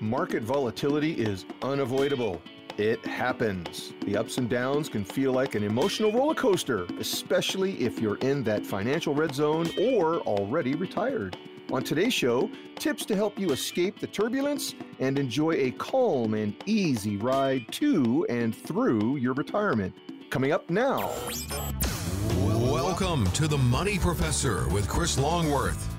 Market volatility is unavoidable. It happens. The ups and downs can feel like an emotional roller coaster, especially if you're in that financial red zone or already retired. On today's show, tips to help you escape the turbulence and enjoy a calm and easy ride to and through your retirement. Coming up now. Welcome to the Money Professor with Chris Longworth.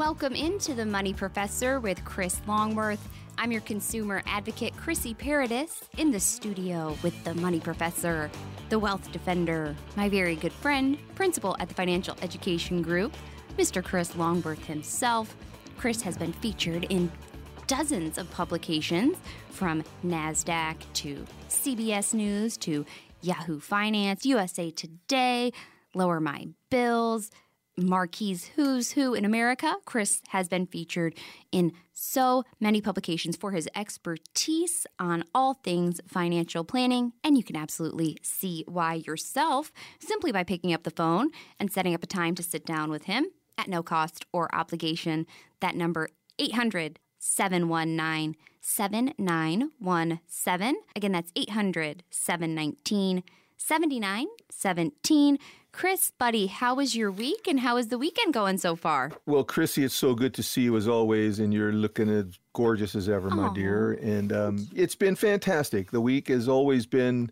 Welcome into the Money Professor with Chris Longworth. I'm your consumer advocate, Chrissy Paradis, in the studio with the Money Professor, the Wealth Defender, my very good friend, principal at the Financial Education Group, Mr. Chris Longworth himself. Chris has been featured in dozens of publications from NASDAQ to CBS News to Yahoo Finance, USA Today, Lower My Bills Marquis Who's Who in America. Chris has been featured in so many publications for his expertise on all things financial planning, and you can absolutely see why yourself simply by picking up the phone and setting up a time to sit down with him at no cost or obligation. That number 800 719 7917. Again, that's 800 719 7917. Chris, buddy, how was your week and how is the weekend going so far? Well, Chrissy, it's so good to see you as always, and you're looking as gorgeous as ever, my dear. And um, it's been fantastic. The week has always been,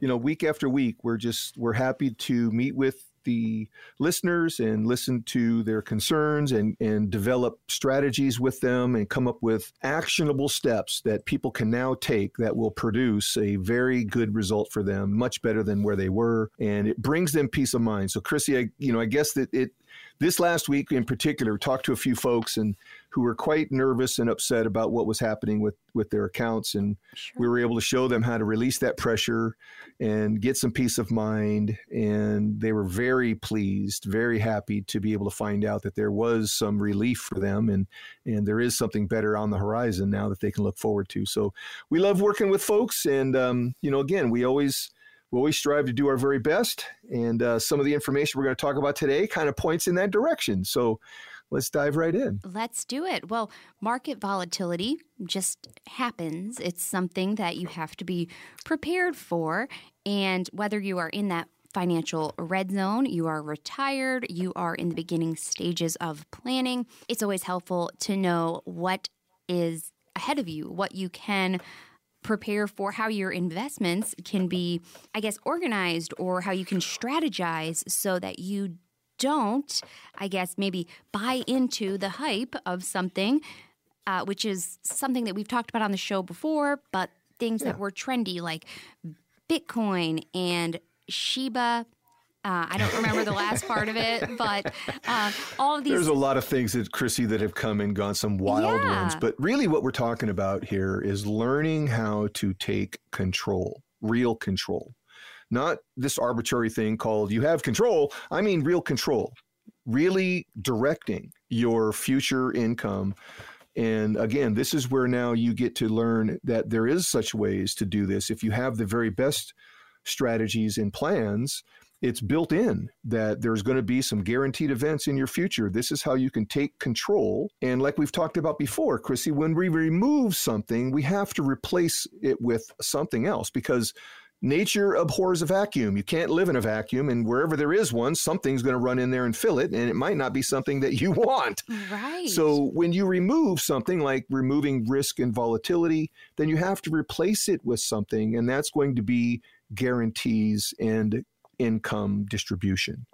you know, week after week. We're just we're happy to meet with the listeners and listen to their concerns and and develop strategies with them and come up with actionable steps that people can now take that will produce a very good result for them, much better than where they were, and it brings them peace of mind. So, Chrissy, I, you know, I guess that it this last week in particular talked to a few folks and who were quite nervous and upset about what was happening with with their accounts. And we were able to show them how to release that pressure and get some peace of mind. And they were very pleased very happy to be able to find out that there was some relief for them and and there is something better on the horizon now that they can look forward to. So we love working with folks and um, you know again we always we always strive to do our very best. And uh, some of the information we're going to talk about today kind of points in that direction. So let's dive right in. Let's do it. Well, market volatility just happens. It's something that you have to be prepared for. And whether you are in that financial red zone, you are retired, you are in the beginning stages of planning, it's always helpful to know what is ahead of you, what you can prepare for how your investments can be, I guess, organized or how you can strategize so that you don't, I guess, maybe buy into the hype of something, uh, which is something that we've talked about on the show before, but things that were trendy like Bitcoin and Shiba. Uh, I don't remember the last part of it, but uh, all of these. There's a lot of things that Chrissy that have come and gone, some wild Yeah. ones. But really, what we're talking about here is learning how to take control, real control, not this arbitrary thing called you have control. I mean, real control, really directing your future income. And again, this is where now you get to learn that there is such ways to do this. If you have the very best strategies and plans, it's built in that there's going to be some guaranteed events in your future. This is how you can take control. And like we've talked about before, Chrissy, when we remove something, we have to replace it with something else because nature abhors a vacuum. You can't live in a vacuum, and wherever there is one, something's going to run in there and fill it, and it might not be something that you want. Right. So when you remove something like removing risk and volatility, then you have to replace it with something, and that's going to be guarantees and income distribution.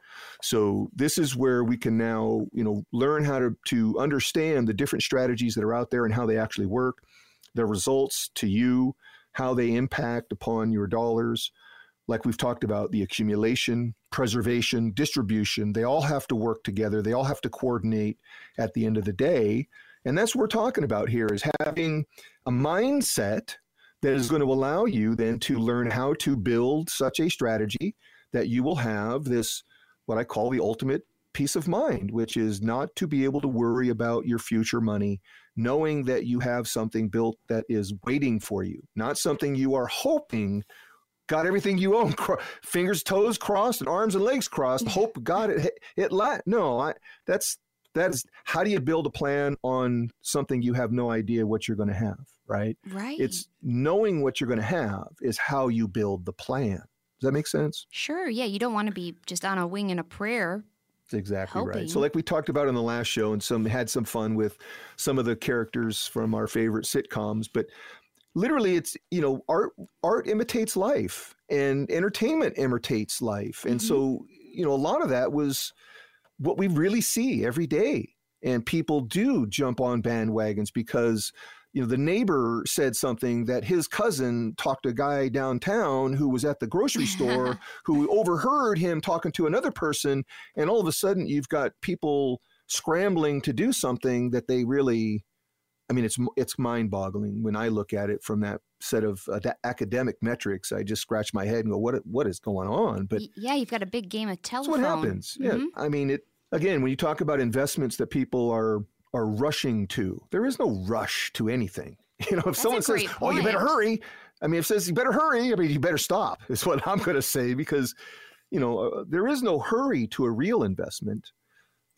So this is where we can now, you know, learn how to, to understand the different strategies that are out there and how they actually work, their results to you, how they impact upon your dollars. Like we've talked about, the accumulation, preservation, distribution, they all have to work together. They all have to coordinate at the end of the day. And that's what we're talking about here is having a mindset that is going to allow you then to learn how to build such a strategy that you will have this, what I call the ultimate peace of mind, which is not to be able to worry about your future money, knowing that you have something built that is waiting for you, not something you are hoping got everything you own, cro- fingers, toes crossed, and arms and legs crossed. Hope God it it la- No, I, that's that is how do you build a plan on something you have no idea what you're going to have, right? Right. It's knowing what you're going to have is how you build the plan. Does that make sense? Sure. Yeah. You don't want to be just on a wing and a prayer. That's exactly right. So, like we talked about in the last show, and some had some fun with some of the characters from our favorite sitcoms, but literally, it's you know, art art imitates life, and entertainment imitates life, and Mhm. so you know, a lot of that was what we really see every day, and people do jump on bandwagons because you know the neighbor said something that his cousin talked to a guy downtown who was at the grocery store who overheard him talking to another person and all of a sudden you've got people scrambling to do something that they really i mean it's it's mind-boggling when i look at it from that set of uh, academic metrics i just scratch my head and go what what is going on but yeah. You've got a big game of that's telephone. what happens yeah Mhm. i mean it again when you talk about investments that people are are rushing to there is no rush to anything you know if That's someone says great oh you better hurry i mean if it says you better hurry i mean you better stop is what i'm going to say because you know uh, there is no hurry to a real investment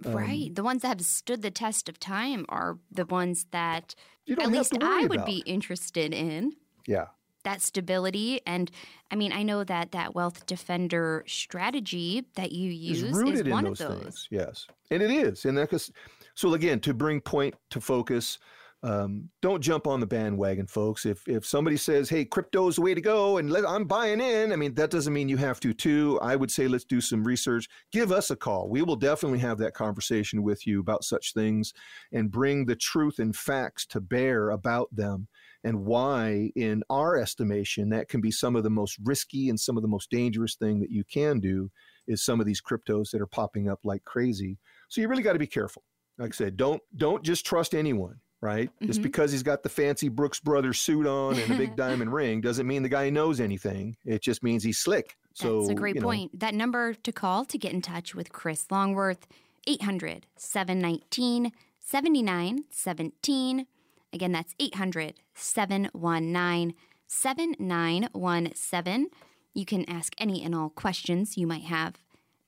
Um, Right. The ones that have stood the test of time are the ones that at least I would about. be interested in. yeah That stability. And I mean, I know that that wealth defender strategy that you use is rooted in one of those. things. Yes, and it is, and that 'cause- so again to bring point to focus. Um, don't jump on the bandwagon, folks. If if somebody says, "Hey, crypto's the way to go," and let, I'm buying in, I mean that doesn't mean you have to too. I would say let's do some research. Give us a call. We will definitely have that conversation with you about such things and bring the truth and facts to bear about them and why, in our estimation, that can be some of the most risky and some of the most dangerous thing that you can do is some of these cryptos that are popping up like crazy. So you really got to be careful. Like I said, don't don't just trust anyone, right? Just Mhm. because he's got the fancy Brooks Brothers suit on and a big diamond ring doesn't mean the guy knows anything. It just means he's slick. So That's a great you know, point. That number to call to get in touch with Chris Longworth, 800 719 7917. Again, that's 800 719 7917. You can ask any and all questions you might have.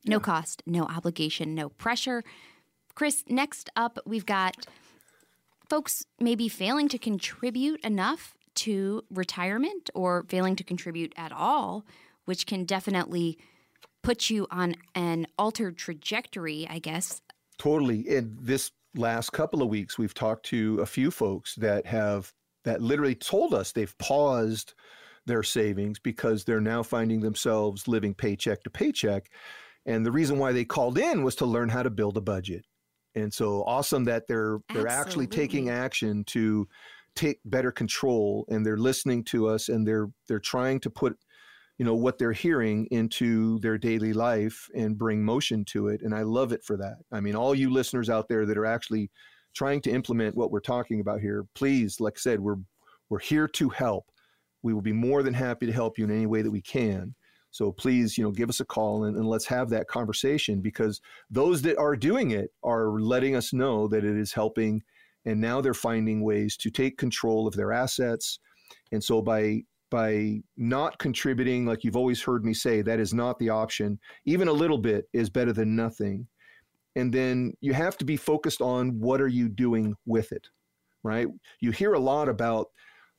No cost, no obligation, no pressure. Chris, next up, we've got folks maybe failing to contribute enough to retirement or failing to contribute at all, which can definitely put you on an altered trajectory, I guess. Totally. In this last couple of weeks, we've talked to a few folks that have that literally told us they've paused their savings because they're now finding themselves living paycheck to paycheck. And the reason why they called in was to learn how to build a budget. And so awesome that they're they're actually taking action to take better control and they're listening to us and they're they're trying to put you know what they're hearing into their daily life and bring motion to it and i love it for that. I mean all you listeners out there that are actually trying to implement what we're talking about here please like i said we're we're here to help. We will be more than happy to help you in any way that we can so please you know give us a call and, and let's have that conversation because those that are doing it are letting us know that it is helping. And now they're finding ways to take control of their assets. And so by by not contributing like you've always heard me say that is not the option. Even a little bit is better than nothing. And then you have to be focused on what are you doing with it right? You hear a lot about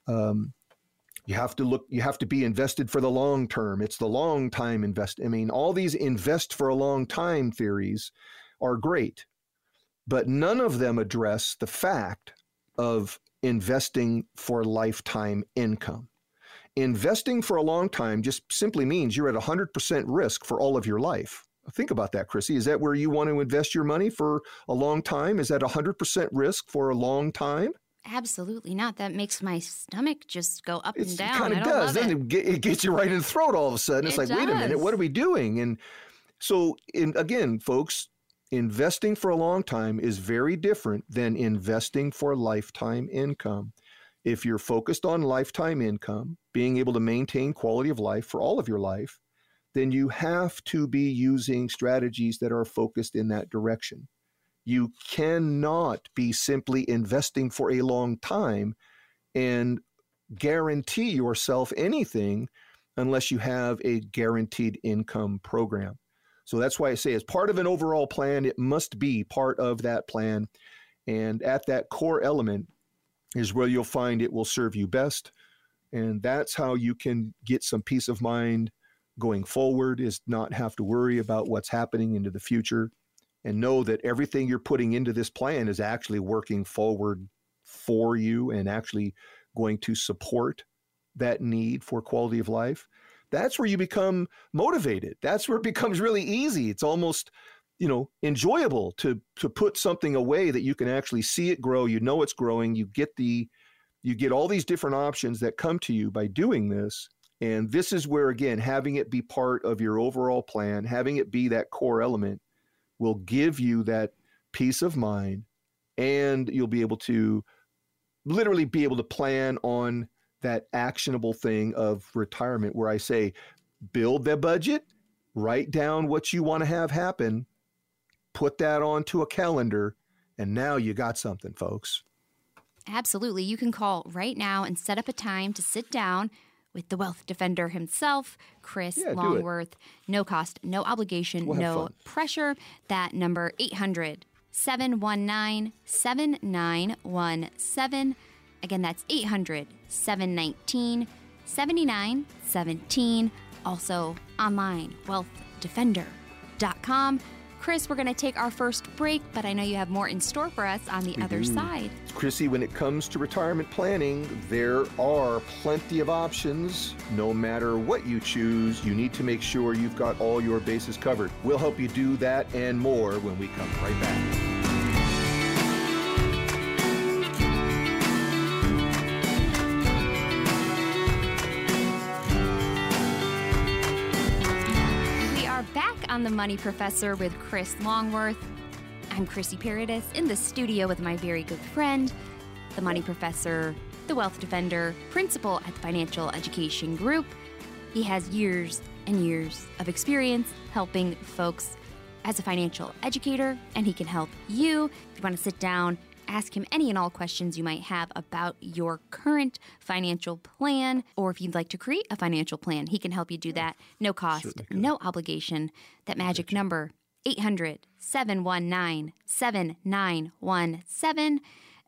um, you have to look you have to be invested for the long term. It's the long time invest i mean all these invest for a long time theories are great but none of them address the fact of investing for lifetime income. Investing for a long time just simply means you're at 100% risk for all of your life. Think about that chrissy. Is that where you want to invest your money for a long time? Is that 100% risk for a long time Absolutely not. That makes my stomach just go up It's, and it down. kind of does. Then it. it, it gets you right in the throat all of a sudden. It's It like, wait a minute, what are we doing? And so, in, again, folks, investing for a long time is very different than investing for lifetime income. If you're focused on lifetime income, being able to maintain quality of life for all of your life, then you have to be using strategies that are focused in that direction. You cannot be simply investing for a long time and guarantee yourself anything unless you have a guaranteed income program. So that's why I say, as part of an overall plan, it must be part of that plan. And at that core element is where you'll find it will serve you best. And that's how you can get some peace of mind going forward, is not have to worry about what's happening into the future and know that everything you're putting into this plan is actually working forward for you and actually going to support that need for quality of life that's where you become motivated. That's where it becomes really easy. It's almost you know enjoyable to to put something away that you can actually see it grow you know it's growing you get the you get all these different options that come to you by doing this. And this is where again having it be part of your overall plan having it be that core element will give you that peace of mind and you'll be able to literally be able to plan on that actionable thing of retirement where I say build the budget, write down what you want to have happen, put that onto a calendar, and now you got something, folks. Absolutely. You can call right now and set up a time to sit down with the wealth defender himself, Chris yeah, Longworth. No cost, no obligation, we'll no pressure. That number 800 719 7917. Again, that's 800 719 7917. Also online, wealthdefender.com. Chris, we're going to take our first break, but I know you have more in store for us on the we other do. side. Chrissy, when it comes to retirement planning, there are plenty of options. No matter what you choose, you need to make sure you've got all your bases covered. We'll help you do that and more when we come right back. On The Money Professor with Chris Longworth. I'm Chrissy Paradis in the studio with my very good friend, the Money Professor, the Wealth Defender, principal at the Financial Education Group. He has years and years of experience helping folks as a financial educator, and he can help you if you want to sit down ask him any and all questions you might have about your current financial plan, or if you'd like to create a financial plan, he can help you do that. No cost, no obligation. That magic number, 800 719 7917.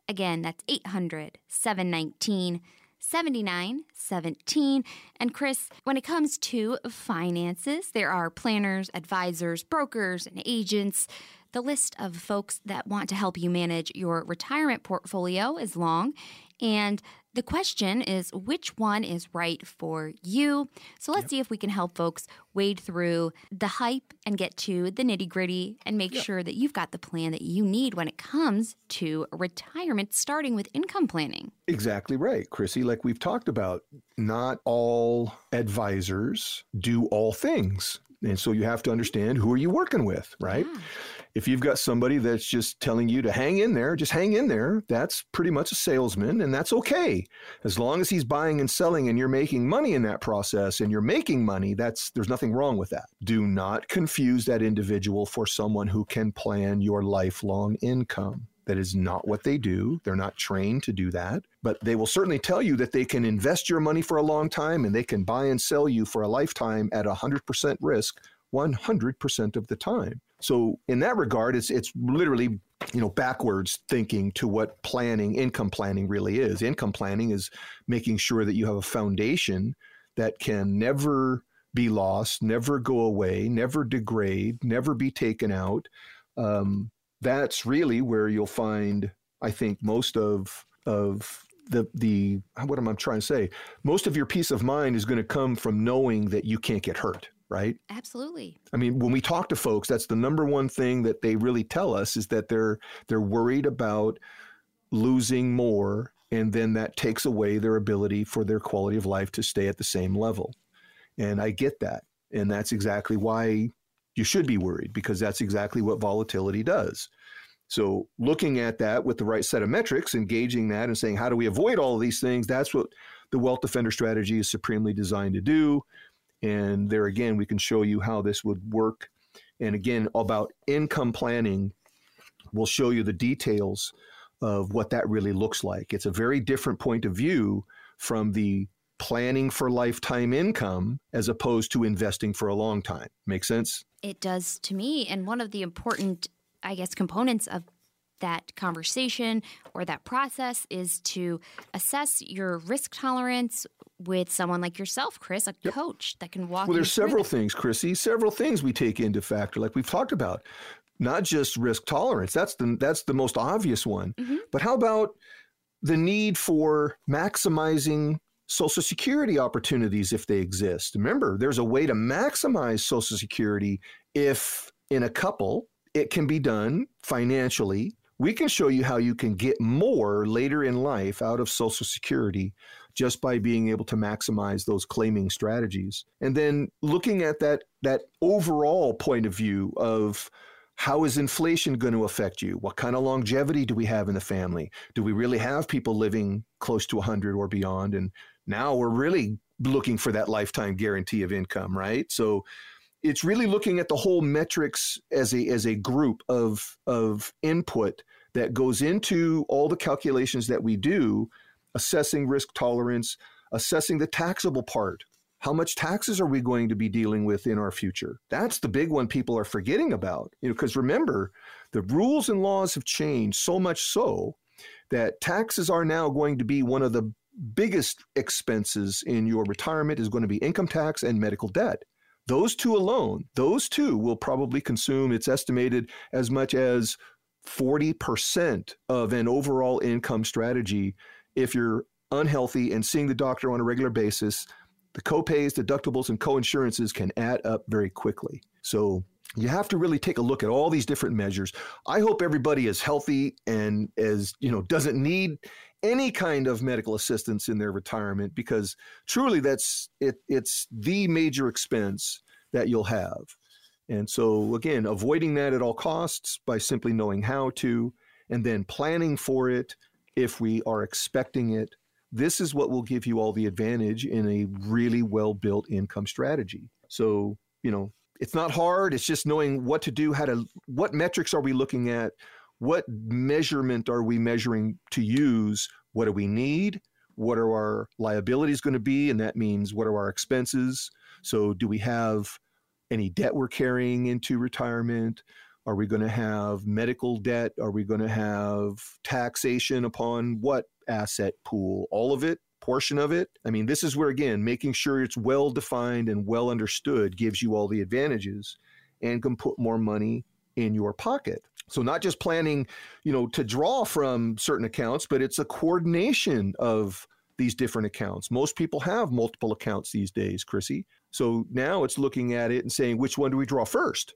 Again, that's 800 719 7917. And Chris, when it comes to finances, there are planners, advisors, brokers, and agents the list of folks that want to help you manage your retirement portfolio is long, and the question is which one is right for you? So let's yep. see if we can help folks wade through the hype and get to the nitty gritty and make yep. sure that you've got the plan that you need when it comes to retirement, starting with income planning. Exactly right, Chrissy. Like we've talked about, not all advisors do all things. And so you have to understand who are you working with, right? Yeah. If you've got somebody that's just telling you to hang in there, just hang in there, that's pretty much a salesman and that's okay. As long as he's buying and selling and you're making money in that process and you're making money, that's there's nothing wrong with that. Do not confuse that individual for someone who can plan your lifelong income. That is not what they do. They're not trained to do that. But they will certainly tell you that they can invest your money for a long time and they can buy and sell you for a lifetime at 100% risk 100% of the time. So in that regard, it's it's literally you know backwards thinking to what planning, income planning really is. Income planning is making sure that you have a foundation that can never be lost, never go away, never degrade, never be taken out. Um, that's really where you'll find, I think, most of of the the what am I trying to say? Most of your peace of mind is going to come from knowing that you can't get hurt right? Absolutely. I mean, when we talk to folks, that's the number one thing that they really tell us is that they're they're worried about losing more and then that takes away their ability for their quality of life to stay at the same level. And I get that. And that's exactly why you should be worried because that's exactly what volatility does. So, looking at that with the right set of metrics, engaging that and saying, how do we avoid all of these things? That's what the Wealth Defender strategy is supremely designed to do. And there again, we can show you how this would work. And again, about income planning, we'll show you the details of what that really looks like. It's a very different point of view from the planning for lifetime income as opposed to investing for a long time. Make sense? It does to me. And one of the important, I guess, components of that conversation or that process is to assess your risk tolerance with someone like yourself, Chris, a yep. coach that can walk. Well, there's several that. things, Chrissy. Several things we take into factor, like we've talked about. Not just risk tolerance. That's the that's the most obvious one. Mm-hmm. But how about the need for maximizing Social Security opportunities if they exist? Remember, there's a way to maximize Social Security if in a couple it can be done financially we can show you how you can get more later in life out of Social Security just by being able to maximize those claiming strategies. And then looking at that that overall point of view of how is inflation going to affect you? What kind of longevity do we have in the family? Do we really have people living close to 100 or beyond? And now we're really looking for that lifetime guarantee of income, right? So it's really looking at the whole metrics as a as a group of of input that goes into all the calculations that we do assessing risk tolerance assessing the taxable part how much taxes are we going to be dealing with in our future that's the big one people are forgetting about you know because remember the rules and laws have changed so much so that taxes are now going to be one of the biggest expenses in your retirement is going to be income tax and medical debt those two alone, those two will probably consume, it's estimated, as much as 40% of an overall income strategy if you're unhealthy and seeing the doctor on a regular basis. The copays, deductibles, and coinsurances can add up very quickly. So you have to really take a look at all these different measures. I hope everybody is healthy and as you know doesn't need any kind of medical assistance in their retirement because truly that's it it's the major expense that you'll have. And so again, avoiding that at all costs by simply knowing how to and then planning for it if we are expecting it. This is what will give you all the advantage in a really well built income strategy. So, you know, it's not hard. It's just knowing what to do, how to, what metrics are we looking at? What measurement are we measuring to use? What do we need? What are our liabilities going to be? And that means what are our expenses? So, do we have any debt we're carrying into retirement? Are we going to have medical debt? Are we going to have taxation upon what asset pool? All of it? Portion of it? I mean, this is where, again, making sure it's well defined and well understood gives you all the advantages and can put more money in your pocket. So not just planning, you know, to draw from certain accounts, but it's a coordination of these different accounts. Most people have multiple accounts these days, Chrissy. So now it's looking at it and saying, which one do we draw first?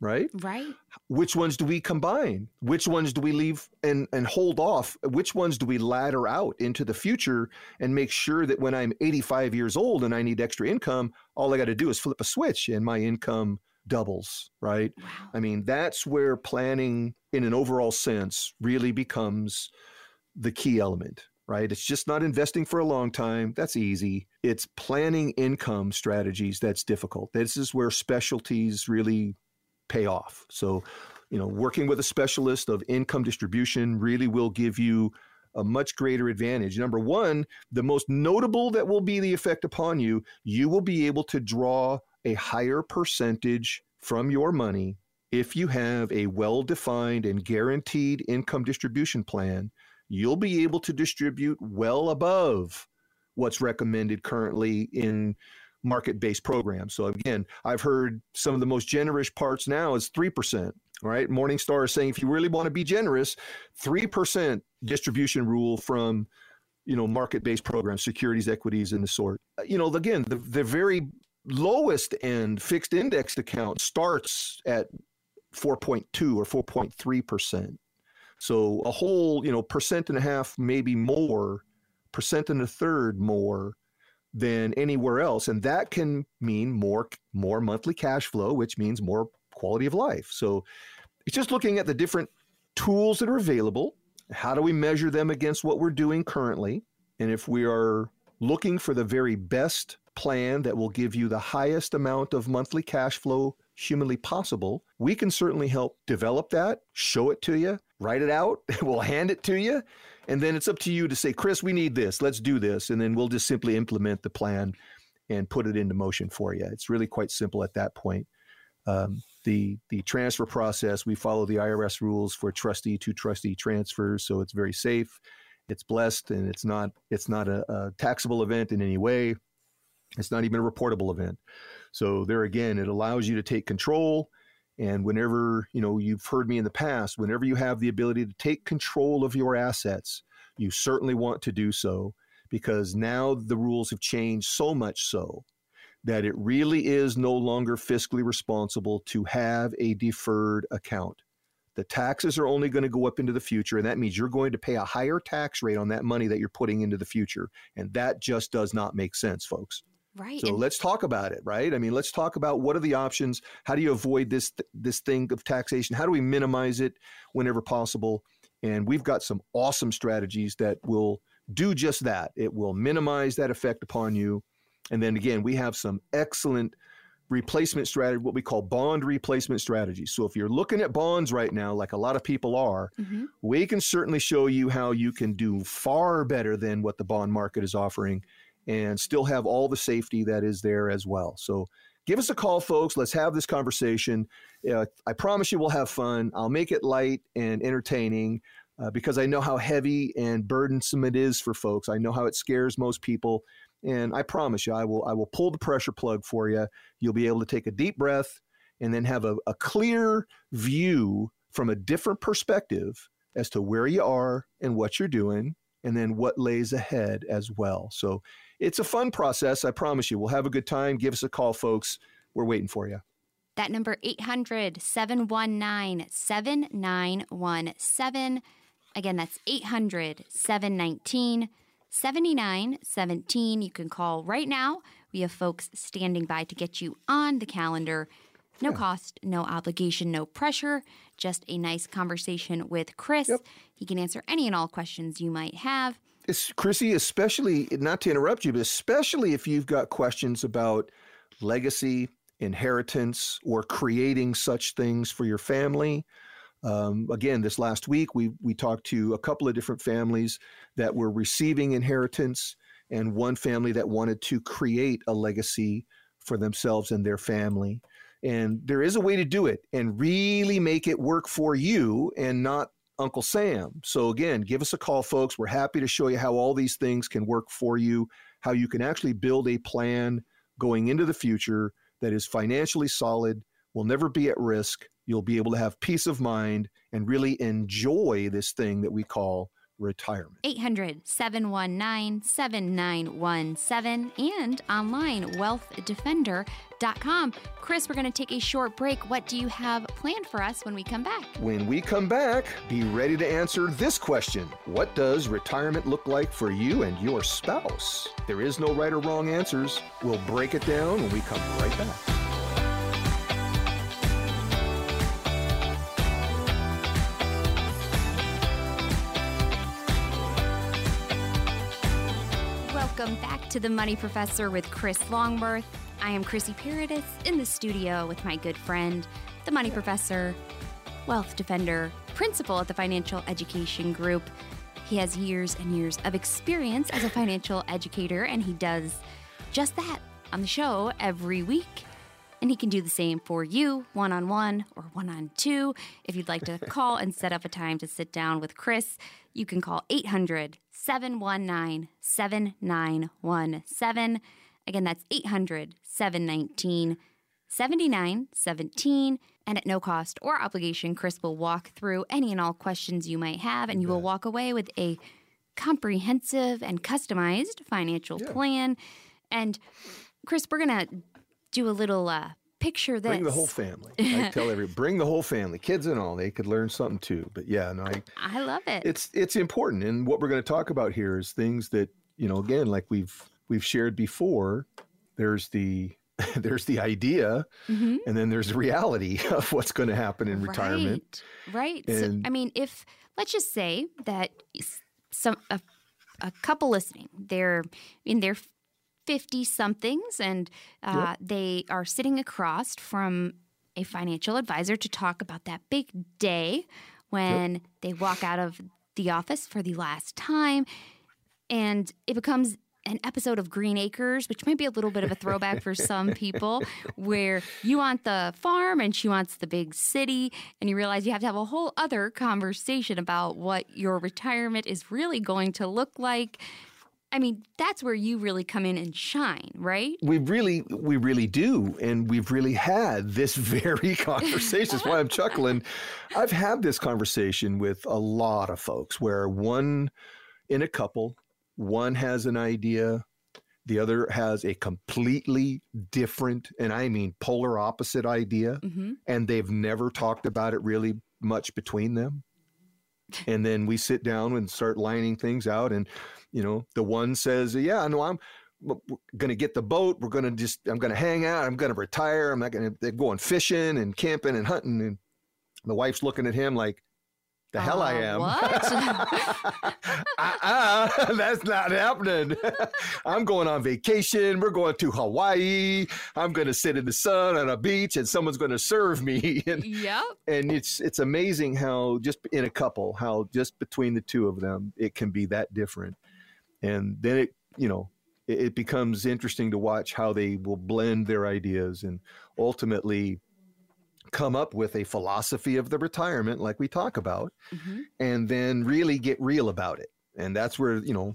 right? Right. Which ones do we combine? Which ones do we leave and, and hold off? Which ones do we ladder out into the future and make sure that when I'm 85 years old and I need extra income, all I got to do is flip a switch and my income doubles, right? Wow. I mean, that's where planning in an overall sense really becomes the key element. Right. It's just not investing for a long time. That's easy. It's planning income strategies that's difficult. This is where specialties really pay off. So, you know, working with a specialist of income distribution really will give you a much greater advantage. Number one, the most notable that will be the effect upon you, you will be able to draw a higher percentage from your money if you have a well defined and guaranteed income distribution plan. You'll be able to distribute well above what's recommended currently in market based programs. So again, I've heard some of the most generous parts now is 3%. Right. Morningstar is saying if you really want to be generous, 3% distribution rule from, you know, market based programs, securities, equities, and the sort. You know, again, the, the very lowest end fixed indexed account starts at 4.2 or 4.3%. So a whole, you know, percent and a half, maybe more, percent and a third more than anywhere else. And that can mean more more monthly cash flow which means more quality of life. So it's just looking at the different tools that are available. How do we measure them against what we're doing currently? And if we are looking for the very best plan that will give you the highest amount of monthly cash flow humanly possible we can certainly help develop that show it to you write it out we'll hand it to you and then it's up to you to say, Chris, we need this. Let's do this. And then we'll just simply implement the plan and put it into motion for you. It's really quite simple at that point. Um, the the transfer process, we follow the IRS rules for trustee to trustee transfers, so it's very safe. It's blessed, and it's not it's not a, a taxable event in any way. It's not even a reportable event. So there again, it allows you to take control. And whenever you know you've heard me in the past, whenever you have the ability to take control of your assets, you certainly want to do so because now the rules have changed so much so that it really is no longer fiscally responsible to have a deferred account. The taxes are only going to go up into the future, and that means you're going to pay a higher tax rate on that money that you're putting into the future. And that just does not make sense, folks. Right. So and let's talk about it, right? I mean, let's talk about what are the options? How do you avoid this this thing of taxation? How do we minimize it whenever possible? And we've got some awesome strategies that will do just that. It will minimize that effect upon you. And then again, we have some excellent replacement strategy, what we call bond replacement strategies. So if you're looking at bonds right now, like a lot of people are, Mhm. we can certainly show you how you can do far better than what the bond market is offering and still have all the safety that is there as well. So give us a call, folks. Let's have this conversation. Uh, I promise you we'll have fun. I'll make it light and entertaining uh, because I know how heavy and burdensome it is for folks. I know how it scares most people. And I promise you, I will I will pull the pressure plug for you. You'll be able to take a deep breath and then have a, a clear view from a different perspective as to where you are and what you're doing, and then what lays ahead as well. So it's a fun process. I promise you. We'll have a good time. Give us a call, folks. We're waiting for you. That number 800 719 7917. Again, that's 800 719 7917. You can call right now. We have folks standing by to get you on the calendar. No cost, no obligation, no pressure. Just a nice conversation with Chris. Yep. He can answer any and all questions you might have. It's, Chrissy, especially not to interrupt you, but especially if you've got questions about legacy, inheritance, or creating such things for your family. Um, again, this last week we we talked to a couple of different families that were receiving inheritance, and one family that wanted to create a legacy for themselves and their family. And there is a way to do it and really make it work for you and not Uncle Sam. So, again, give us a call, folks. We're happy to show you how all these things can work for you, how you can actually build a plan going into the future that is financially solid, will never be at risk. You'll be able to have peace of mind and really enjoy this thing that we call retirement. 800 719 7917 and online wealthdefender.com. Chris, we're going to take a short break. What do you have planned for us when we come back? When we come back, be ready to answer this question What does retirement look like for you and your spouse? There is no right or wrong answers. We'll break it down when we come right back. Welcome back to the Money Professor with Chris Longworth. I am Chrissy Paradis in the studio with my good friend, the Money Professor, Wealth Defender, principal at the Financial Education Group. He has years and years of experience as a financial educator, and he does just that on the show every week. And he can do the same for you, one on one or one on two. If you'd like to call and set up a time to sit down with Chris, you can call 800 719 7917. Again, that's 800 719 7917. And at no cost or obligation, Chris will walk through any and all questions you might have, and you will walk away with a comprehensive and customized financial Yeah. plan. And Chris, we're going to do a little uh, picture this. Bring the whole family. I tell everybody, bring the whole family, kids and all. They could learn something too. But yeah, no, I, I love it. it's it's important. And what we're going to talk about here is things that you know, again, like we've we've shared before. There's the there's the idea, Mhm. and then there's the reality of what's going to happen in retirement. Right. Right. so, I mean, if let's just say that some a, a couple listening, they're in their fifty somethings, and uh, they are sitting across from a financial advisor to talk about that big day when they walk out of the office for the last time, and it becomes an episode of Green Acres, which might be a little bit of a throwback for some people, where you want the farm and she wants the big city, and you realize you have to have a whole other conversation about what your retirement is really going to look like. I mean, that's where you really come in and shine, right? We really, we really do, and we've really had this very conversation. That's why I'm chuckling. I've had this conversation with a lot of folks where one in a couple one has an idea, the other has a completely different, and I mean polar opposite idea, mm-hmm. and they've never talked about it really much between them. And then we sit down and start lining things out. And, you know, the one says, Yeah, no, I'm going to get the boat. We're going to just, I'm going to hang out. I'm going to retire. I'm not going to, go on fishing and camping and hunting. And the wife's looking at him like, the hell uh, I am. What? uh-uh, that's not happening. I'm going on vacation. We're going to Hawaii. I'm going to sit in the sun on a beach and someone's going to serve me. and, yep. And it's it's amazing how just in a couple, how just between the two of them, it can be that different. And then it, you know, it, it becomes interesting to watch how they will blend their ideas and ultimately come up with a philosophy of the retirement like we talk about mm-hmm. and then really get real about it. And that's where you know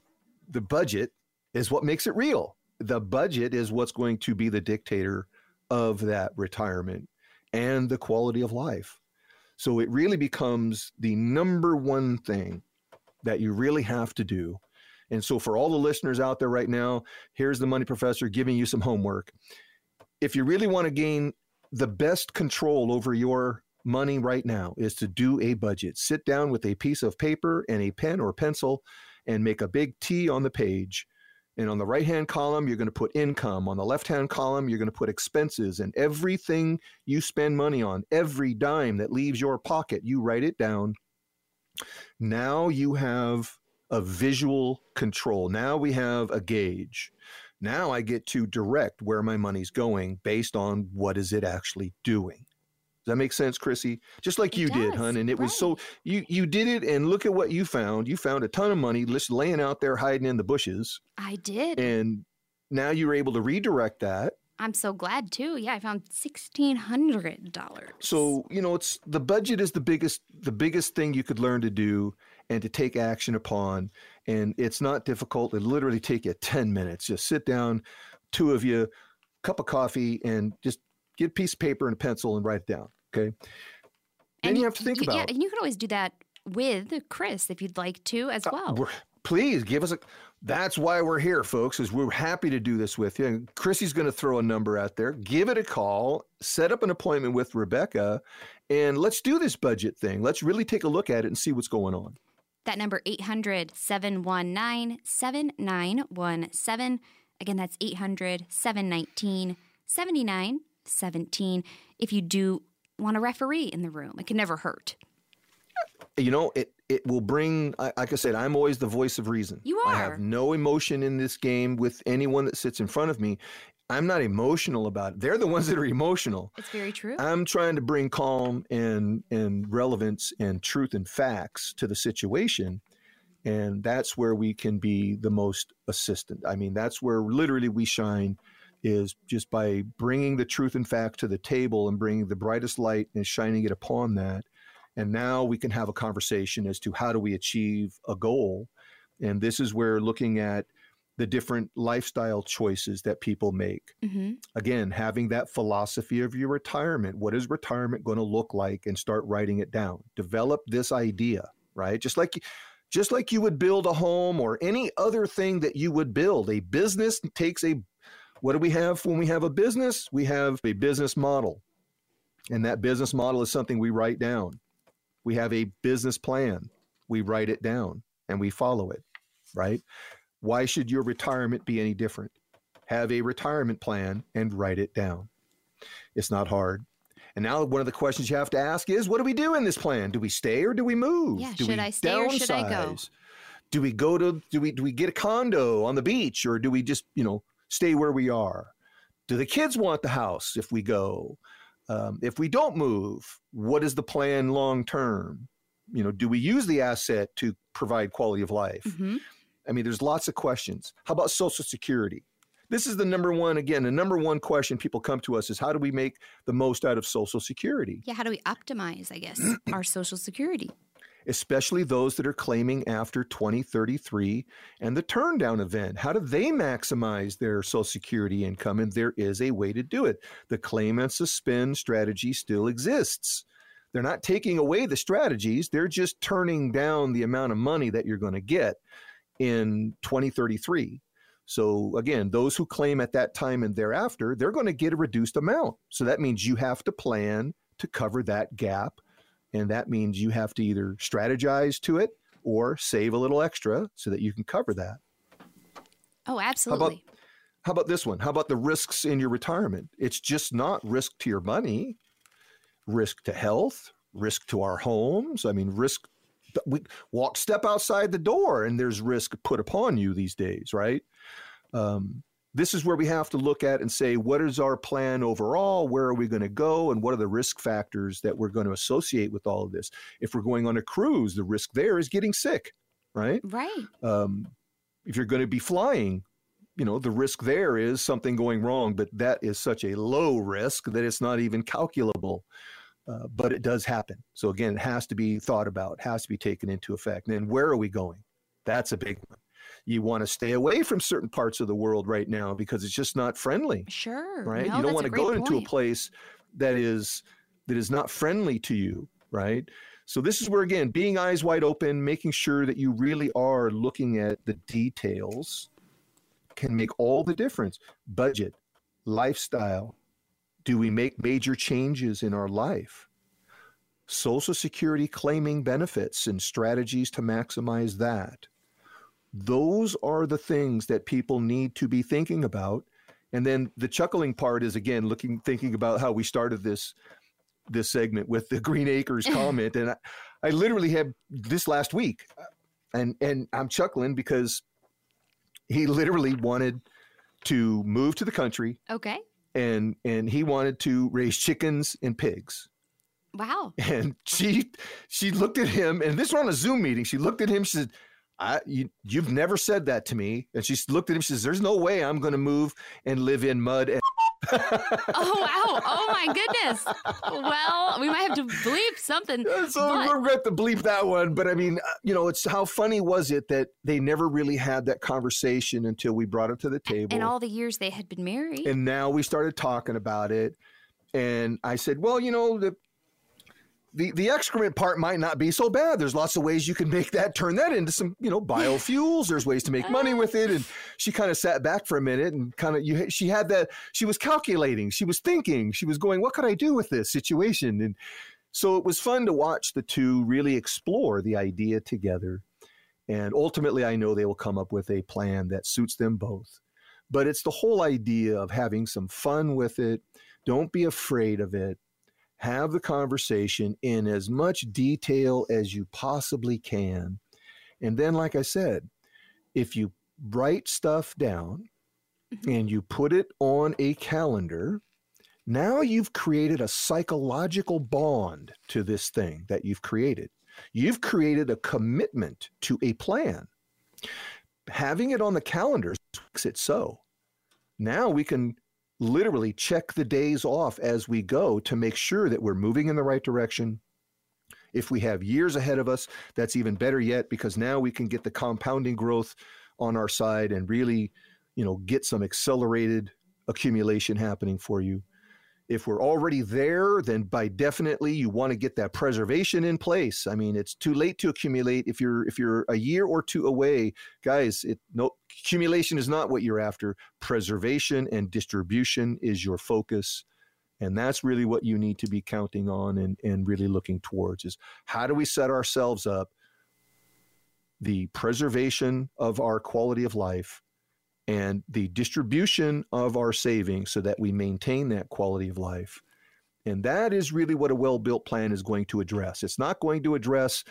the budget is what makes it real. The budget is what's going to be the dictator of that retirement and the quality of life. So it really becomes the number one thing that you really have to do and so for all the listeners out there right now here's the money professor giving you some homework if you really want to gain the best control over your money right now is to do a budget. Sit down with a piece of paper and a pen or pencil and make a big T on the page. And on the right hand column, you're going to put income. On the left hand column, you're going to put expenses. And everything you spend money on, every dime that leaves your pocket, you write it down. Now you have a visual control. Now we have a gauge. Now I get to direct where my money's going based on what is it actually doing. Does that make sense, Chrissy? Just like it you does. did, hun. And it right. was so you you did it, and look at what you found. You found a ton of money just laying out there, hiding in the bushes. I did. And now you were able to redirect that. I'm so glad too. Yeah, I found sixteen hundred dollars. So you know, it's the budget is the biggest the biggest thing you could learn to do and to take action upon. And it's not difficult. It literally take you 10 minutes. Just sit down, two of you, cup of coffee, and just get a piece of paper and a pencil and write it down. Okay. Then and you have to think about. Yeah, and you can always do that with Chris if you'd like to as uh, well. Uh, please give us a. That's why we're here, folks. Is we're happy to do this with you. And Chrissy's going to throw a number out there. Give it a call. Set up an appointment with Rebecca, and let's do this budget thing. Let's really take a look at it and see what's going on. That number 800-719-7917. Again, that's 800-719-7917. If you do want a referee in the room, it can never hurt. You know, it it will bring like I said, I'm always the voice of reason. You are. I have no emotion in this game with anyone that sits in front of me. I'm not emotional about it. They're the ones that are emotional. It's very true. I'm trying to bring calm and and relevance and truth and facts to the situation. And that's where we can be the most assistant. I mean, that's where literally we shine is just by bringing the truth and fact to the table and bringing the brightest light and shining it upon that. And now we can have a conversation as to how do we achieve a goal. And this is where looking at the different lifestyle choices that people make. Mm-hmm. Again, having that philosophy of your retirement. What is retirement going to look like? And start writing it down. Develop this idea, right? Just like just like you would build a home or any other thing that you would build. A business takes a what do we have when we have a business? We have a business model. And that business model is something we write down. We have a business plan. We write it down and we follow it, right? Why should your retirement be any different? Have a retirement plan and write it down. It's not hard. And now one of the questions you have to ask is what do we do in this plan? Do we stay or do we move? Yeah, do should I stay downsize? or should I go? Do we go to do we do we get a condo on the beach or do we just, you know, stay where we are? Do the kids want the house if we go? Um, if we don't move, what is the plan long term? You know, do we use the asset to provide quality of life? Mm-hmm I mean, there's lots of questions. How about Social Security? This is the number one, again, the number one question people come to us is how do we make the most out of Social Security? Yeah, how do we optimize, I guess, our Social Security? Especially those that are claiming after 2033 and the turndown event. How do they maximize their Social Security income? And there is a way to do it. The claim and suspend strategy still exists. They're not taking away the strategies, they're just turning down the amount of money that you're going to get in 2033. So again, those who claim at that time and thereafter, they're going to get a reduced amount. So that means you have to plan to cover that gap. And that means you have to either strategize to it or save a little extra so that you can cover that. Oh, absolutely. How about, how about this one? How about the risks in your retirement? It's just not risk to your money, risk to health, risk to our homes. I mean, risk we walk step outside the door and there's risk put upon you these days right? Um, this is where we have to look at and say what is our plan overall? Where are we going to go? And what are the risk factors that we're going to associate with all of this? If we're going on a cruise the risk there is getting sick right? Right. Um, if you're going to be flying you know the risk there is something going wrong but that is such a low risk that it's not even calculable uh, but it does happen. So again, it has to be thought about, has to be taken into effect. And then where are we going? That's a big one. You want to stay away from certain parts of the world right now because it's just not friendly. Sure. Right. No, you don't want to go point. into a place that is that is not friendly to you. Right. So this is where again, being eyes wide open, making sure that you really are looking at the details can make all the difference. Budget, lifestyle, do we make major changes in our life? Social Security claiming benefits and strategies to maximize that. Those are the things that people need to be thinking about. And then the chuckling part is again looking thinking about how we started this this segment with the Green Acres comment. and I, I literally had this last week. And and I'm chuckling because he literally wanted to move to the country. Okay and and he wanted to raise chickens and pigs. Wow. And she she looked at him, and this was on a Zoom meeting. She looked at him. She said, I, you, you've never said that to me. And she looked at him. She says, "There's no way I'm going to move and live in mud and oh wow! Oh my goodness! Well, we might have to bleep something. So but... we're going to bleep that one. But I mean, uh, you know, it's how funny was it that they never really had that conversation until we brought it to the table. And all the years they had been married. And now we started talking about it. And I said, well, you know, the the the excrement part might not be so bad. There's lots of ways you can make that turn that into some you know biofuels. There's ways to make money uh. with it. And she kind of sat back for a minute and kind of you she had that she was calculating. She was thinking. She was going, what could I do with this situation? And so it was fun to watch the two really explore the idea together. And ultimately, I know they will come up with a plan that suits them both. But it's the whole idea of having some fun with it. Don't be afraid of it have the conversation in as much detail as you possibly can. And then, like I said, if you write stuff down mm-hmm. and you put it on a calendar, now you've created a psychological bond to this thing that you've created. You've created a commitment to a plan. Having it on the calendar makes it so. Now we can literally check the days off as we go to make sure that we're moving in the right direction. If we have years ahead of us, that's even better yet because now we can get the compounding growth on our side and really, you know, get some accelerated accumulation happening for you. If we're already there, then by definitely you want to get that preservation in place. I mean, it's too late to accumulate if you're if you're a year or two away, guys. It no accumulation is not what you're after. Preservation and distribution is your focus. And that's really what you need to be counting on and, and really looking towards is how do we set ourselves up the preservation of our quality of life and the distribution of our savings so that we maintain that quality of life. And that is really what a well-built plan is going to address. It's not going to address,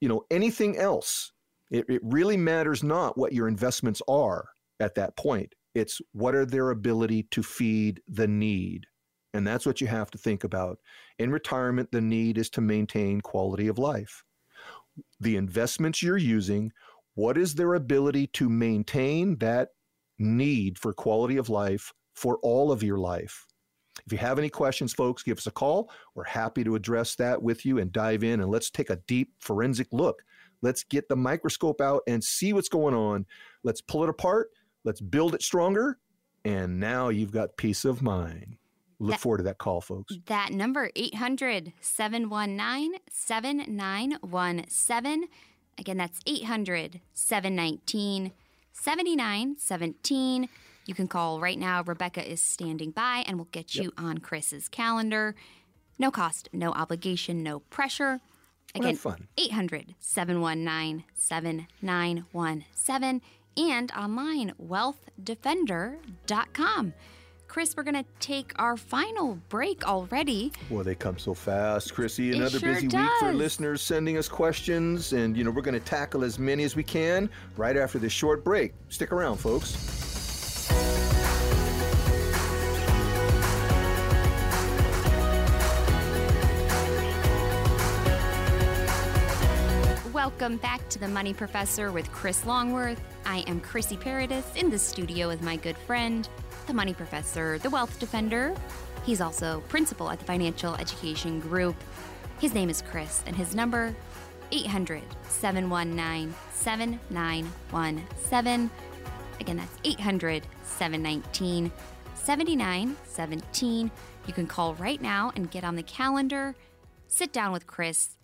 you know, anything else. It, it really matters not what your investments are at that point. It's what are their ability to feed the need. And that's what you have to think about. In retirement, the need is to maintain quality of life. The investments you're using What is their ability to maintain that need for quality of life for all of your life? If you have any questions, folks, give us a call. We're happy to address that with you and dive in and let's take a deep forensic look. Let's get the microscope out and see what's going on. Let's pull it apart. Let's build it stronger. And now you've got peace of mind. Look that, forward to that call, folks. That number, 800 719 7917. Again, that's 800 719 7917. You can call right now. Rebecca is standing by and we'll get you yep. on Chris's calendar. No cost, no obligation, no pressure. Again, 800 719 7917 and online wealthdefender.com. Chris, we're going to take our final break already. Well, they come so fast. Chrissy, another sure busy does. week for listeners sending us questions. And, you know, we're going to tackle as many as we can right after this short break. Stick around, folks. Welcome back to the Money Professor with Chris Longworth. I am Chrissy Paradis in the studio with my good friend, the Money Professor, the Wealth Defender. He's also principal at the Financial Education Group. His name is Chris, and his number 800 719 7917. Again, that's 800 719 7917. You can call right now and get on the calendar. Sit down with Chris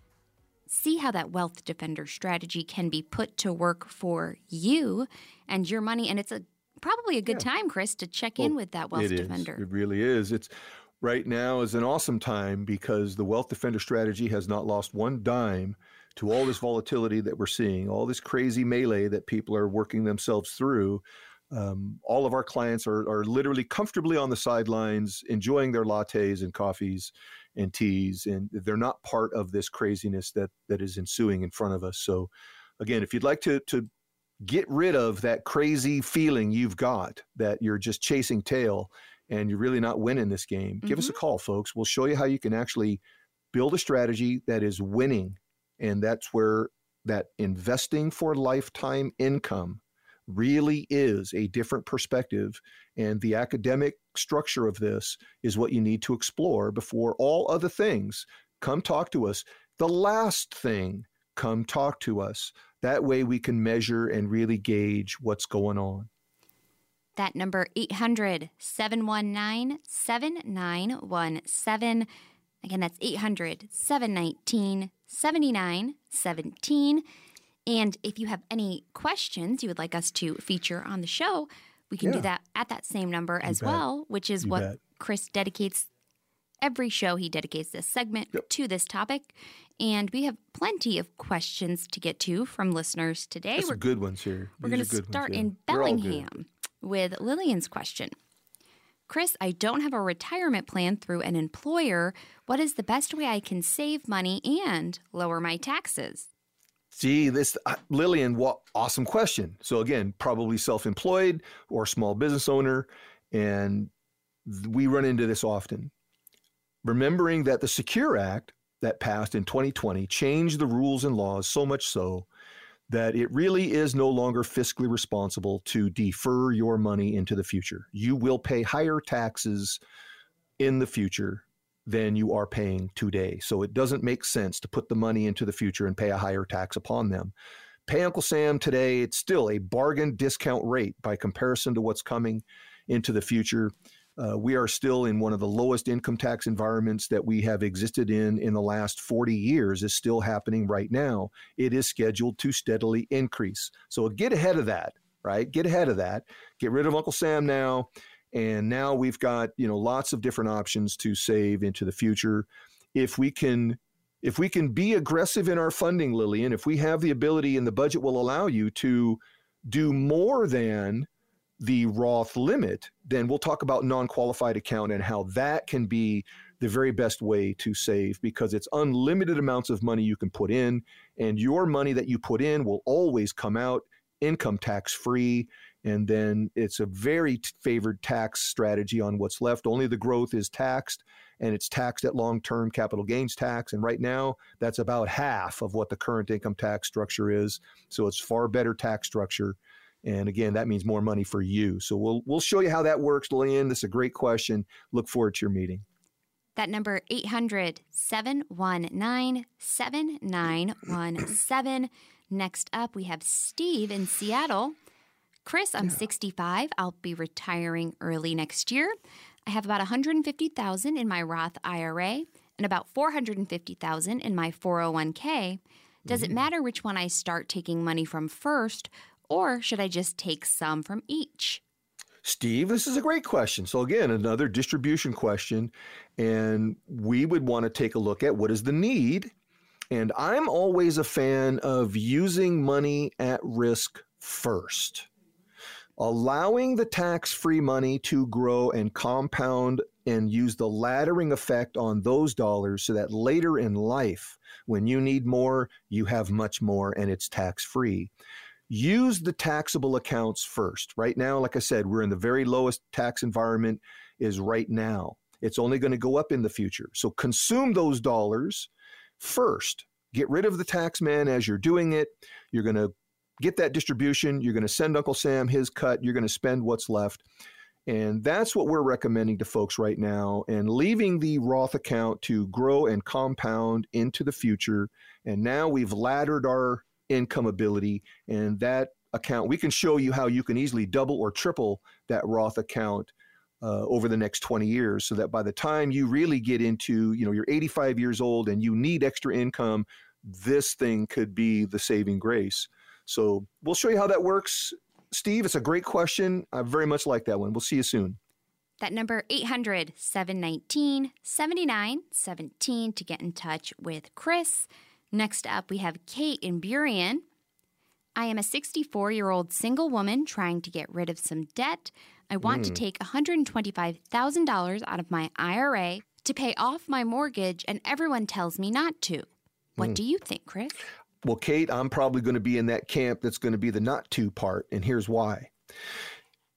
see how that wealth defender strategy can be put to work for you and your money. And it's a probably a good yeah. time, Chris, to check well, in with that wealth it defender. Is. It really is. It's right now is an awesome time because the wealth defender strategy has not lost one dime to all this volatility that we're seeing, all this crazy melee that people are working themselves through. Um, all of our clients are, are literally comfortably on the sidelines, enjoying their lattes and coffees and teas, and they're not part of this craziness that that is ensuing in front of us. So, again, if you'd like to to get rid of that crazy feeling you've got that you're just chasing tail and you're really not winning this game, mm-hmm. give us a mm-hmm. call, folks. We'll show you how you can actually build a strategy that is winning, and that's where that investing for lifetime income really is a different perspective. And the academic structure of this is what you need to explore before all other things. Come talk to us. The last thing, come talk to us. That way we can measure and really gauge what's going on. That number 800 719 7917. Again, that's 800 719 7917. And if you have any questions you would like us to feature on the show, we can yeah. do that at that same number as well, which is you what bet. Chris dedicates every show. He dedicates this segment yep. to this topic. And we have plenty of questions to get to from listeners today. There's we're, good ones here. We're going to start ones, yeah. in Bellingham with Lillian's question. Chris, I don't have a retirement plan through an employer. What is the best way I can save money and lower my taxes? Gee, this uh, Lillian, what awesome question. So again, probably self-employed or small business owner, and we run into this often. Remembering that the Secure Act that passed in 2020 changed the rules and laws so much so that it really is no longer fiscally responsible to defer your money into the future. You will pay higher taxes in the future than you are paying today. So it doesn't make sense to put the money into the future and pay a higher tax upon them. Pay Uncle Sam today, it's still a bargain discount rate by comparison to what's coming into the future. Uh, we are still in one of the lowest income tax environments that we have existed in in the last 40 years is still happening right now. It is scheduled to steadily increase. So get ahead of that right? Get ahead of that. Get rid of uncle sam now. And now we've got you know lots of different options to save into the future. If we can if we can be aggressive in our funding lillian if we have the ability and the budget will allow you to do more than the roth limit then we'll talk about non-qualified account and how that can be the very best way to save because it's unlimited amounts of money you can put in and your money that you put in will always come out income tax free And then it's a very favored tax strategy on what's left. Only the growth is taxed, and it's taxed at long term capital gains tax. And right now, that's about half of what the current income tax structure is. So it's far better tax structure. And again, that means more money for you. So we'll we'll show you how that works, Lillian. This is a great question. Look forward to your meeting. That number 800 719 7917. Next up, we have Steve in Seattle. Chris, I'm 65. I'll be retiring early next year. I have about 150,000 in my Roth IRA and about 450,000 in my 401k. Does it mm. matter which one I start taking money from first, or should I just take some from each? Steve, this is a great question. So, again, another distribution question. And we would want to take a look at what is the need. And I'm always a fan of using money at risk first. Allowing the tax free money to grow and compound and use the laddering effect on those dollars so that later in life, when you need more, you have much more and it's tax free use the taxable accounts first. Right now, like I said, we're in the very lowest tax environment is right now. It's only going to go up in the future. So consume those dollars first. Get rid of the tax man as you're doing it. You're going to get that distribution. You're going to send Uncle Sam his cut. You're going to spend what's left. And that's what we're recommending to folks right now and leaving the Roth account to grow and compound into the future. And now we've laddered our income ability. And that account, we can show you how you can easily double or triple that Roth account uh, over the next 20 years so that by the time you really get into, you know, you're 85 years old and you need extra income, this thing could be the saving grace. So we'll show you how that works. Steve, it's a great question. I very much like that one. We'll see you soon. That number 800 719 7917 to get in touch with Chris. Next up, we have Kate in Burien. I am a 64 year old single woman trying to get rid of some debt. I want mm. to hmm. take $125,000 out of my IRA to pay off my mortgage, and everyone tells me not to. What mm. do you think, Chris? Well, Kate, I'm probably going to be in that camp that's going to be the not to part, and here's why.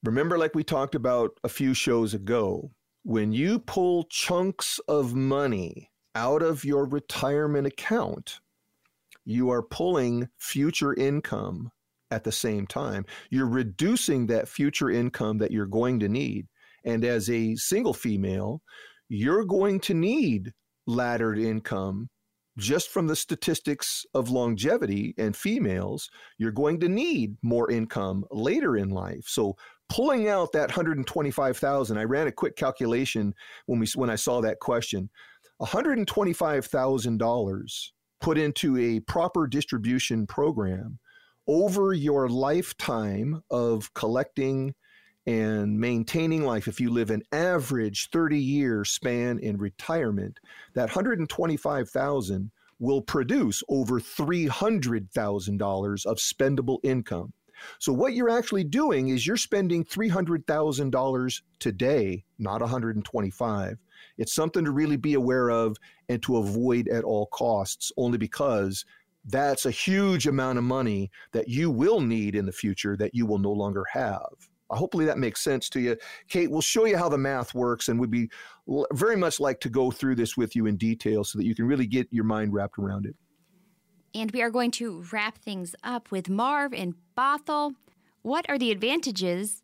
Remember, like we talked about a few shows ago, when you pull chunks of money out of your retirement account, you are pulling future income at the same time. You're reducing that future income that you're going to need. And as a single female, you're going to need laddered income just from the statistics of longevity and females, you're going to need more income later in life. So pulling out that 125,000, I ran a quick calculation when we when I saw that question. $125,000 put into a proper distribution program over your lifetime of collecting and maintaining life. If you live an average 30 year span in retirement that 125000 will produce over $300000 of spendable income so what you're actually doing is you're spending $300000 today not 125 it's something to really be aware of and to avoid at all costs, only because that's a huge amount of money that you will need in the future that you will no longer have. Uh, hopefully that makes sense to you. Kate, we'll show you how the math works and we'd be very much like to go through this with you in detail so that you can really get your mind wrapped around it. And we are going to wrap things up with Marv and Bothell. What are the advantages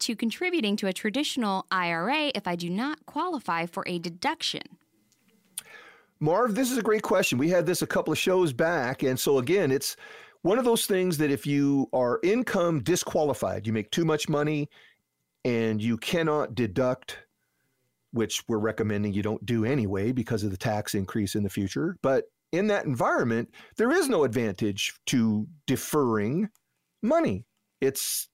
to contributing to a traditional IRA if I do not qualify for a deduction? Marv, this is a great question. We had this a couple of shows back. And so, again, it's one of those things that if you are income disqualified, you make too much money and you cannot deduct, which we're recommending you don't do anyway because of the tax increase in the future. But in that environment, there is no advantage to deferring money. It's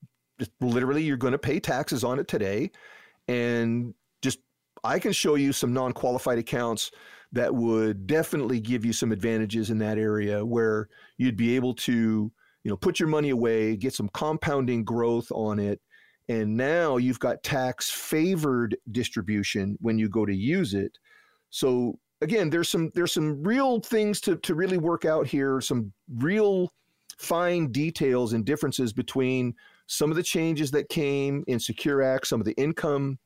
literally you're going to pay taxes on it today. And just i can show you some non-qualified accounts that would definitely give you some advantages in that area where you'd be able to you know put your money away get some compounding growth on it. And now you've got tax favored distribution when you go to use it. So again there's some there's some real things to to really work out here some real fine details and differences between some of the changes that came in Secure Act, some of the income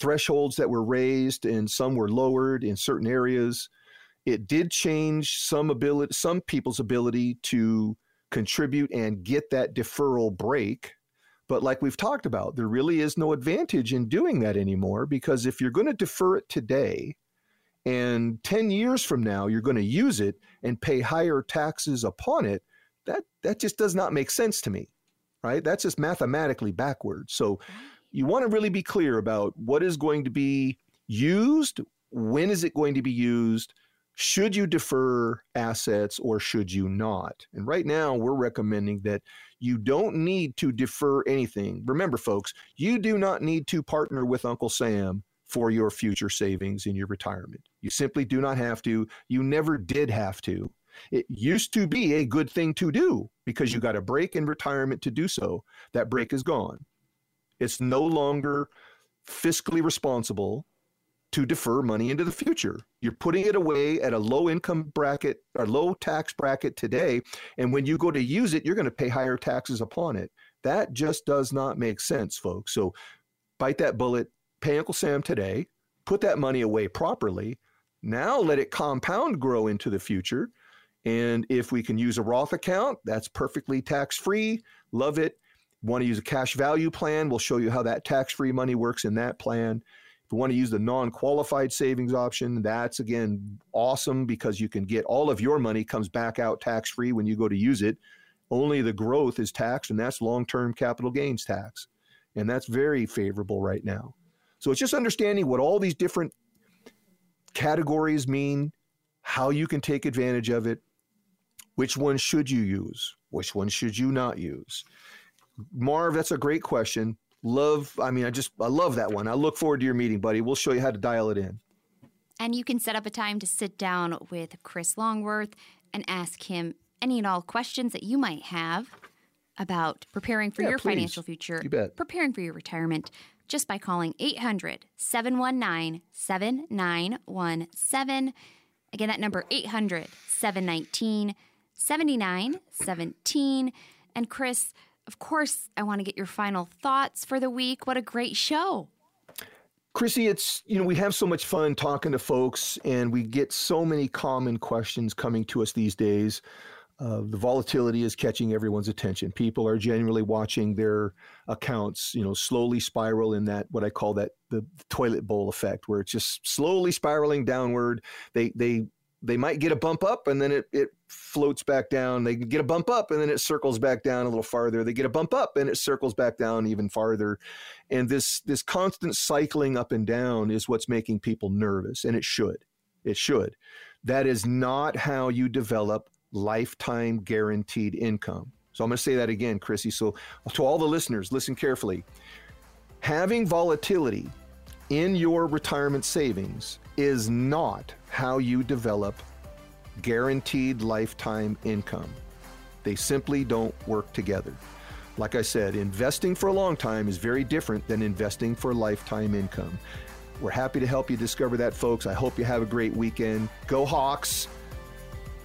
thresholds that were raised and some were lowered in certain areas. It did change some ability, some people's ability to contribute and get that deferral break. But like we've talked about, there really is no advantage in doing that anymore because if you're going to defer it today and 10 years from now you're going to use it and pay higher taxes upon it, that that just does not make sense to me. Right? That's just mathematically backwards. So you want to really be clear about what is going to be used, when is it going to be used, should you defer assets or should you not? And right now, we're recommending that you don't need to defer anything. Remember, folks, you do not need to partner with Uncle Sam for your future savings in your retirement. You simply do not have to. You never did have to. It used to be a good thing to do because you got a break in retirement to do so. That break is gone. It's no longer fiscally responsible to defer money into the future. You're putting it away at a low income bracket or low tax bracket today. And when you go to use it, you're going to pay higher taxes upon it. That just does not make sense, folks. So bite that bullet, pay Uncle Sam today, put that money away properly. Now let it compound grow into the future. And if we can use a Roth account, that's perfectly tax free. Love it. Want to use a cash value plan? We'll show you how that tax free money works in that plan. If you want to use the non qualified savings option, that's again awesome because you can get all of your money comes back out tax free when you go to use it. Only the growth is taxed, and that's long term capital gains tax. And that's very favorable right now. So it's just understanding what all these different categories mean, how you can take advantage of it, which one should you use, which one should you not use. Marv, that's a great question. Love, I mean, I just, I love that one. I look forward to your meeting, buddy. We'll show you how to dial it in. And you can set up a time to sit down with Chris Longworth and ask him any and all questions that you might have about preparing for Yeah, your please. financial future, You bet. preparing for your retirement, just by calling 800 719 7917. Again, that number 800 719 7917. And Chris, of course, I want to get your final thoughts for the week. What a great show. Chrissy, it's, you know, we have so much fun talking to folks and we get so many common questions coming to us these days. Uh, the volatility is catching everyone's attention. People are genuinely watching their accounts, you know, slowly spiral in that what I call that the toilet bowl effect, where it's just slowly spiraling downward. They they they might get a bump up and then it it floats back down. They get a bump up and then it circles back down a little farther. They get a bump up and it circles back down even farther. And this this constant cycling up and down is what's making people nervous, and it should. It should. That is not how you develop lifetime guaranteed income. So I'm going to say that again, Chrissy. So to all the listeners, listen carefully. Having volatility in your retirement savings is not how you develop guaranteed lifetime income. They simply don't work together. Like I said, investing for a long time is very different than investing for lifetime income. We're happy to help you discover that, folks. I hope you have a great weekend. Go Hawks!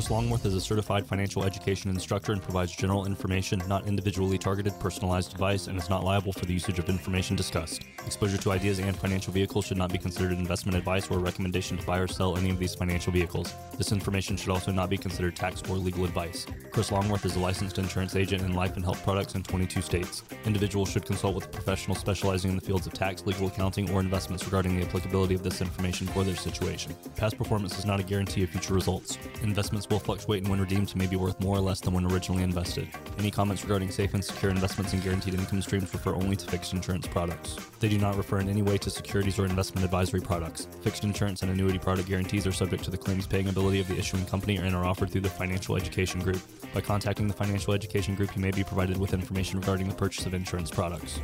Chris Longworth is a certified financial education instructor and provides general information, not individually targeted, personalized advice, and is not liable for the usage of information discussed. Exposure to ideas and financial vehicles should not be considered investment advice or a recommendation to buy or sell any of these financial vehicles. This information should also not be considered tax or legal advice. Chris Longworth is a licensed insurance agent in life and health products in 22 states. Individuals should consult with a professional specializing in the fields of tax, legal accounting, or investments regarding the applicability of this information for their situation. Past performance is not a guarantee of future results. Investments will fluctuate and when redeemed may be worth more or less than when originally invested. Any comments regarding safe and secure investments and guaranteed income streams refer only to fixed insurance products. They do not refer in any way to securities or investment advisory products. Fixed insurance and annuity product guarantees are subject to the claims paying ability of the issuing company and are offered through the Financial Education Group. By contacting the Financial Education Group, you may be provided with information regarding the purchase of insurance products.